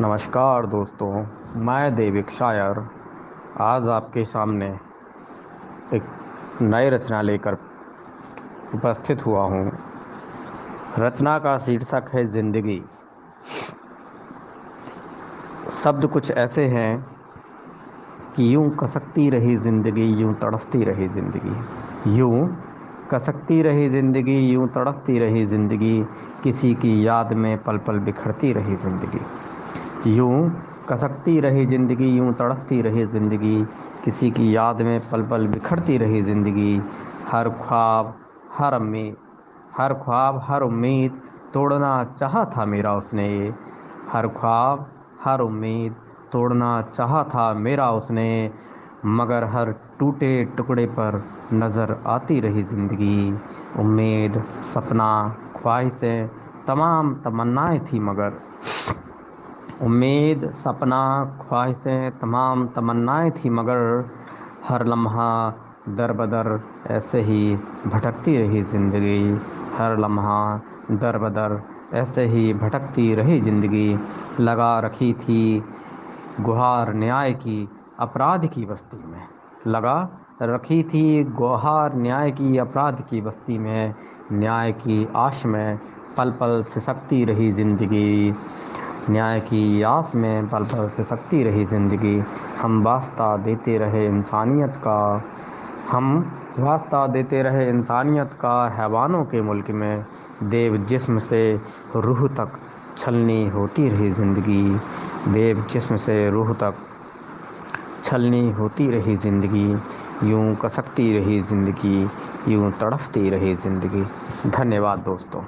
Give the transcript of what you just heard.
नमस्कार दोस्तों, मैं देविक शायर। आज आपके सामने एक नई रचना लेकर उपस्थित हुआ हूँ। रचना का शीर्षक है ज़िंदगी। शब्द कुछ ऐसे हैं कि यूँ कसकती रही ज़िंदगी, यूँ तड़फती रही ज़िंदगी। यूँ कसकती रही ज़िंदगी, यूँ तड़फती रही ज़िंदगी। किसी की याद में पल पल बिखरती रही ज़िंदगी। यूँ कसकती रही ज़िंदगी, यूँ तड़पती रही ज़िंदगी। किसी की याद में पल पल बिखरती रही ज़िंदगी। हर ख्वाब, हर उम्मीद, हर ख्वाब, हर उम्मीद तोड़ना चाहा था मेरा उसने। हर ख्वाब, हर उम्मीद तोड़ना चाहा था मेरा उसने। मगर हर टूटे टुकड़े पर नज़र आती रही ज़िंदगी। उम्मीद, सपना, ख्वाहिशें, तमाम तमन्नाएँ थी मगर। उम्मीद, सपना, ख्वाहिशें, तमाम तमन्नाएँ थी, मगर हर लम्हा दर बदर ऐसे ही भटकती रही ज़िंदगी। हर लम्हा दर बदर ऐसे ही भटकती रही ज़िंदगी। लगा रखी थी गुहार न्याय की अपराध की बस्ती में। लगा रखी थी गुहार न्याय की अपराध की बस्ती में। न्याय की आश में पल पल सिसकती रही ज़िंदगी। न्याय की आस में पल पल से सकती रही ज़िंदगी। हम वास्ता देते रहे इंसानियत का। हम वास्ता देते रहे इंसानियत का हैवानों के मुल्क में। देव जिस्म से रूह तक छलनी होती रही ज़िंदगी। देव जिस्म से रूह तक छलनी होती रही ज़िंदगी। यूँ कसकती रही ज़िंदगी, यूँ तड़फती रही ज़िंदगी। धन्यवाद दोस्तों।